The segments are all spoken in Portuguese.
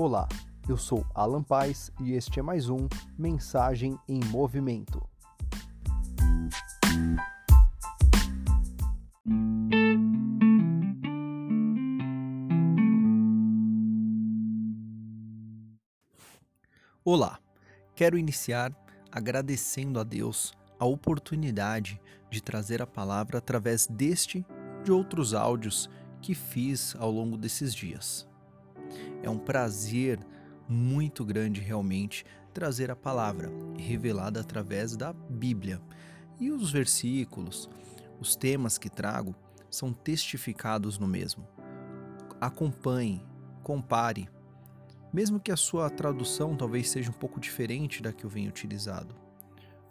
Olá, eu sou Alan Paz e este é mais um Mensagem em Movimento. Olá, quero iniciar agradecendo a Deus a oportunidade de trazer a palavra através deste e de outros áudios que fiz ao longo desses dias. É um prazer muito grande realmente trazer a palavra revelada através da Bíblia. E os versículos, os temas que trago são testificados no mesmo. Acompanhe, compare, mesmo que a sua tradução talvez seja um pouco diferente da que eu venho utilizado.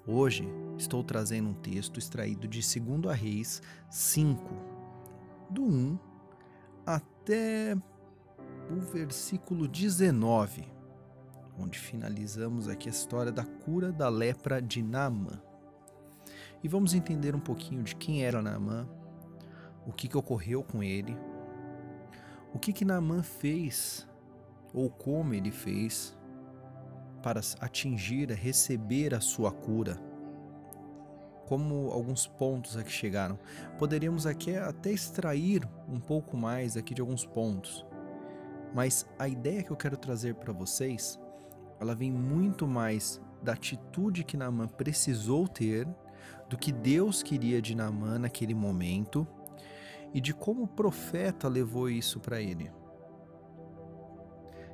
Hoje estou trazendo um texto extraído de 2 Reis 5, do 1 até o versículo 19, onde finalizamos aqui a história da cura da lepra de Naamã. E vamos entender um pouquinho de quem era Naamã, o que, que ocorreu com ele, o que, que Naamã fez, ou como ele fez, para atingir, receber a sua cura como alguns pontos aqui chegaram. Poderíamos aqui até extrair um pouco mais aqui de alguns pontos. Mas a ideia que eu quero trazer para vocês, ela vem muito mais da atitude que Naamã precisou ter, do que Deus queria de Naamã naquele momento e de como o profeta levou isso para ele.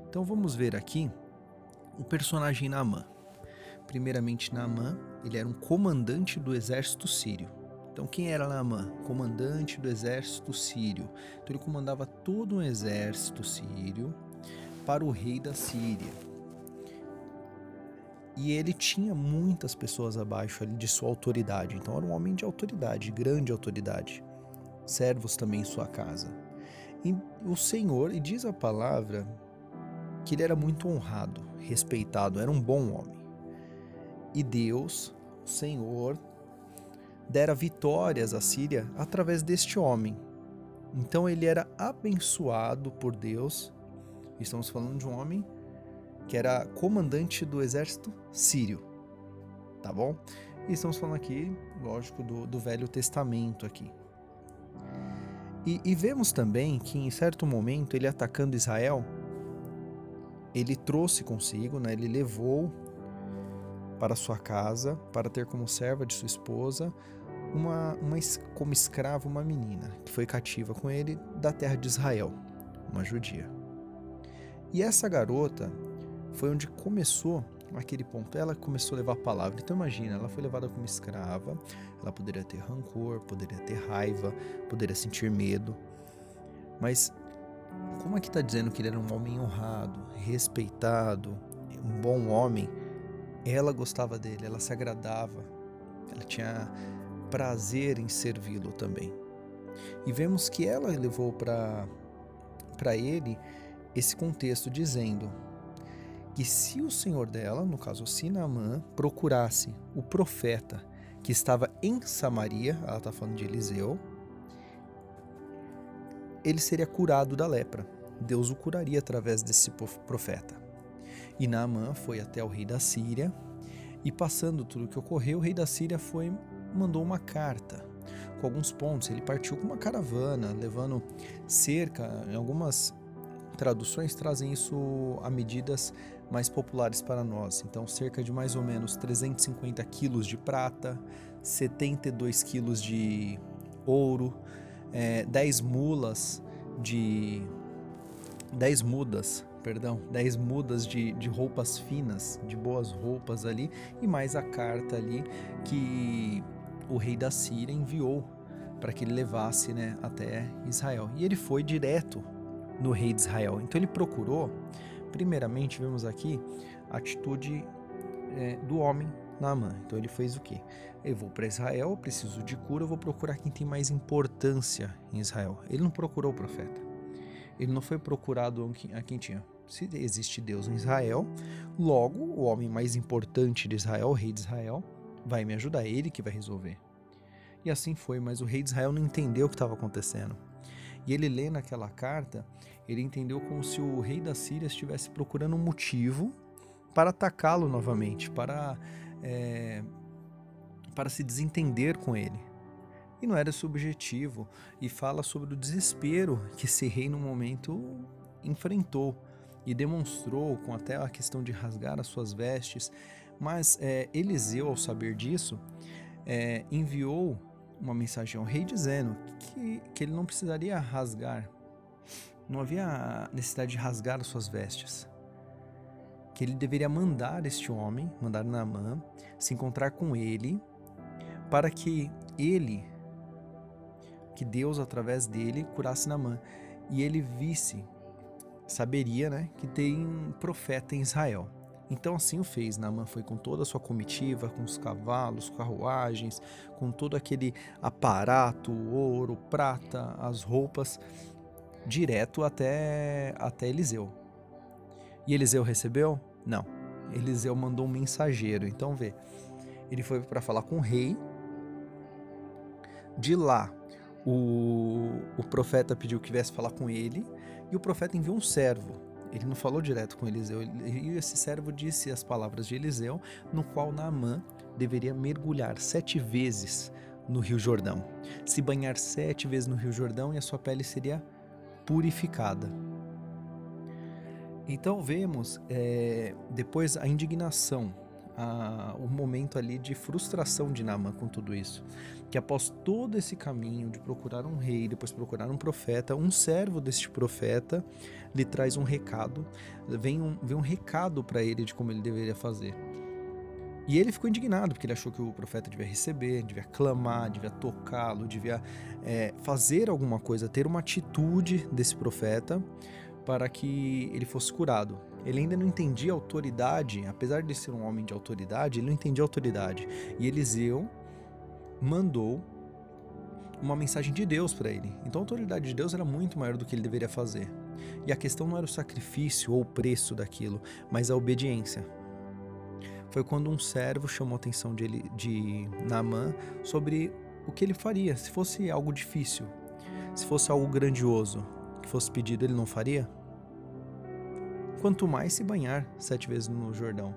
Então vamos ver aqui o personagem Naamã. Primeiramente, Naamã, ele era um comandante do exército sírio. Então, quem era Naamã? Comandante do exército sírio. Então, ele comandava todo um exército sírio para o rei da Síria. E ele tinha muitas pessoas abaixo de sua autoridade. Então, era um homem de autoridade, grande autoridade. Servos também em sua casa. E o Senhor, e diz a palavra que ele era muito honrado, respeitado, era um bom homem. E Deus, o Senhor, dera vitórias à Síria através deste homem. Então ele era abençoado por Deus. Estamos falando de um homem que era comandante do exército sírio, tá bom? E estamos falando aqui, lógico, do, do Velho Testamento aqui. E, e vemos também que em certo momento ele atacando Israel, ele trouxe consigo, né, ele levou para sua casa, para ter como serva de sua esposa uma, uma como escrava uma menina que foi cativa com ele da terra de Israel, uma judia. E essa garota foi onde começou aquele ponto. Ela começou a levar a palavra. Então imagina, ela foi levada como escrava. Ela poderia ter rancor, poderia ter raiva, poderia sentir medo. Mas como aqui está dizendo que ele era um homem honrado, respeitado, um bom homem? Ela gostava dele, ela se agradava, ela tinha prazer em servi-lo também. E vemos que ela levou para ele esse contexto dizendo que se o senhor dela, no caso Sinamã, procurasse o profeta que estava em Samaria, ela está falando de Eliseu, ele seria curado da lepra. Deus o curaria através desse profeta. E Naamã foi até o rei da Síria e passando tudo o que ocorreu, o rei da Síria foi mandou uma carta com alguns pontos. Ele partiu com uma caravana, levando cerca, em algumas traduções trazem isso a medidas mais populares para nós. Então, cerca de mais ou menos 350 quilos de prata, 72 quilos de ouro, é, 10 mulas de 10 mudas perdão, 10 mudas de, de roupas finas, de boas roupas ali, e mais a carta ali que o rei da Síria enviou para que ele levasse né, até Israel. E ele foi direto no rei de Israel. Então ele procurou, primeiramente, vemos aqui a atitude é, do homem Naamã. Então ele fez o quê? Eu vou para Israel, preciso de cura, eu vou procurar quem tem mais importância em Israel. Ele não procurou o profeta. Ele não foi procurado a quem tinha se existe Deus em Israel, logo o homem mais importante de Israel, o rei de Israel, vai me ajudar, ele que vai resolver. E assim foi, mas o rei de Israel não entendeu o que estava acontecendo. E ele lê naquela carta, ele entendeu como se o rei da Síria estivesse procurando um motivo para atacá-lo novamente, para, é, para se desentender com ele. E não era esse objetivo, e fala sobre o desespero que esse rei no momento enfrentou e demonstrou com até a questão de rasgar as suas vestes. Mas é, Eliseu, ao saber disso, é, enviou uma mensagem ao rei dizendo que, que ele não precisaria rasgar, não havia necessidade de rasgar as suas vestes. Que ele deveria mandar este homem, mandar Naamã, se encontrar com ele, para que ele, que Deus através dele curasse Naamã. E ele visse, saberia né, que tem profeta em Israel. Então assim o fez. Naamã foi com toda a sua comitiva, com os cavalos, carruagens, com todo aquele aparato, ouro, prata, as roupas, direto até, até Eliseu. E Eliseu recebeu? Não. Eliseu mandou um mensageiro. Então vê, ele foi para falar com o rei. De lá, o, o profeta pediu que viesse falar com ele. E o profeta enviou um servo ele não falou direto com Eliseu. E esse servo disse as palavras de Eliseu, no qual Naamã deveria mergulhar sete vezes no Rio Jordão, se banhar sete vezes no Rio Jordão e a sua pele seria purificada. Então vemos é, depois a indignação, a, o momento ali de frustração de Naamã com tudo isso que após todo esse caminho de procurar um rei, depois procurar um profeta, um servo deste profeta lhe traz um recado, vem um, vem um recado para ele de como ele deveria fazer. E ele ficou indignado, porque ele achou que o profeta devia receber, devia clamar, devia tocá-lo, devia é, fazer alguma coisa, ter uma atitude desse profeta para que ele fosse curado. Ele ainda não entendia a autoridade, apesar de ser um homem de autoridade, ele não entendia a autoridade. E Eliseu mandou uma mensagem de Deus para ele. Então a autoridade de Deus era muito maior do que ele deveria fazer. E a questão não era o sacrifício ou o preço daquilo, mas a obediência. Foi quando um servo chamou a atenção de, de Naamã sobre o que ele faria. Se fosse algo difícil, se fosse algo grandioso, que fosse pedido, ele não faria? Quanto mais se banhar sete vezes no Jordão.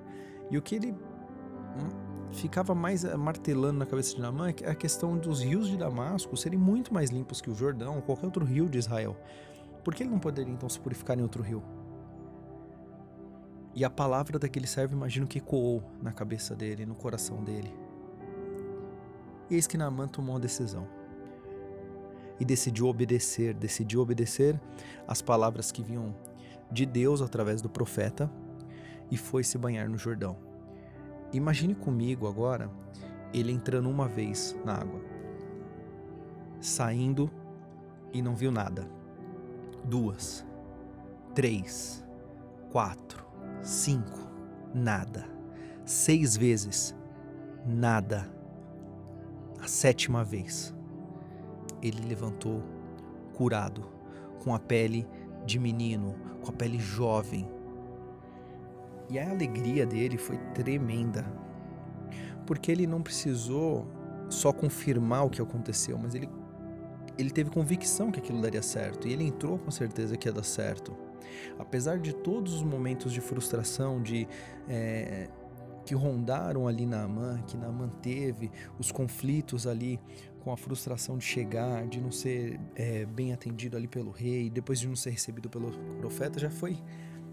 E o que ele ficava mais eh, martelando na cabeça de Naamã é a questão dos rios de Damasco serem muito mais limpos que o Jordão ou qualquer outro rio de Israel. Por que ele não poderia então se purificar em outro rio? E a palavra daquele servo, imagino que ecoou na cabeça dele, no coração dele. Eis que Naamã tomou uma decisão. E decidiu obedecer, decidiu obedecer as palavras que vinham de Deus através do profeta e foi se banhar no Jordão. Imagine comigo agora ele entrando uma vez na água, saindo e não viu nada. Duas, três, quatro, cinco, nada. Seis vezes, nada. A sétima vez, ele levantou curado, com a pele de menino, com a pele jovem, e a alegria dele foi tremenda. Porque ele não precisou só confirmar o que aconteceu, mas ele, ele teve convicção que aquilo daria certo. E ele entrou com certeza que ia dar certo. Apesar de todos os momentos de frustração, de é, que rondaram ali na Amã, que Naaman teve, os conflitos ali com a frustração de chegar, de não ser é, bem atendido ali pelo rei, depois de não ser recebido pelo profeta, já foi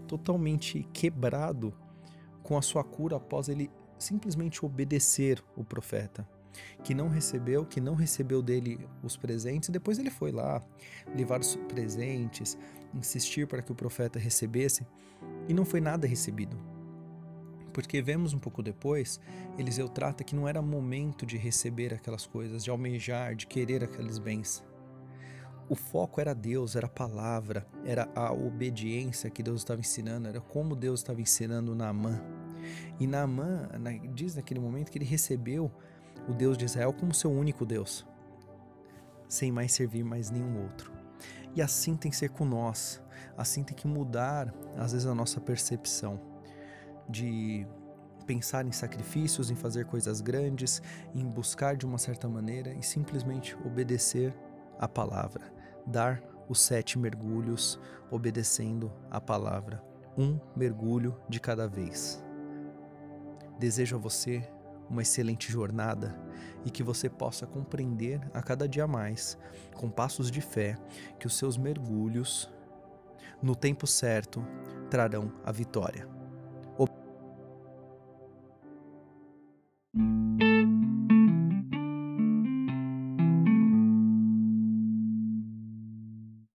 totalmente quebrado com a sua cura após ele simplesmente obedecer o profeta, que não recebeu, que não recebeu dele os presentes, e depois ele foi lá levar os presentes, insistir para que o profeta recebesse, e não foi nada recebido. Porque vemos um pouco depois, Eliseu trata que não era momento de receber aquelas coisas, de almejar, de querer aqueles bens. O foco era Deus, era a palavra, era a obediência que Deus estava ensinando, era como Deus estava ensinando Naamã. E Naamã diz naquele momento que ele recebeu o Deus de Israel como seu único Deus, sem mais servir mais nenhum outro. E assim tem que ser com nós, assim tem que mudar às vezes a nossa percepção de pensar em sacrifícios, em fazer coisas grandes, em buscar de uma certa maneira e simplesmente obedecer a palavra, dar os sete mergulhos obedecendo a palavra, um mergulho de cada vez. Desejo a você uma excelente jornada e que você possa compreender a cada dia mais, com passos de fé, que os seus mergulhos, no tempo certo, trarão a vitória.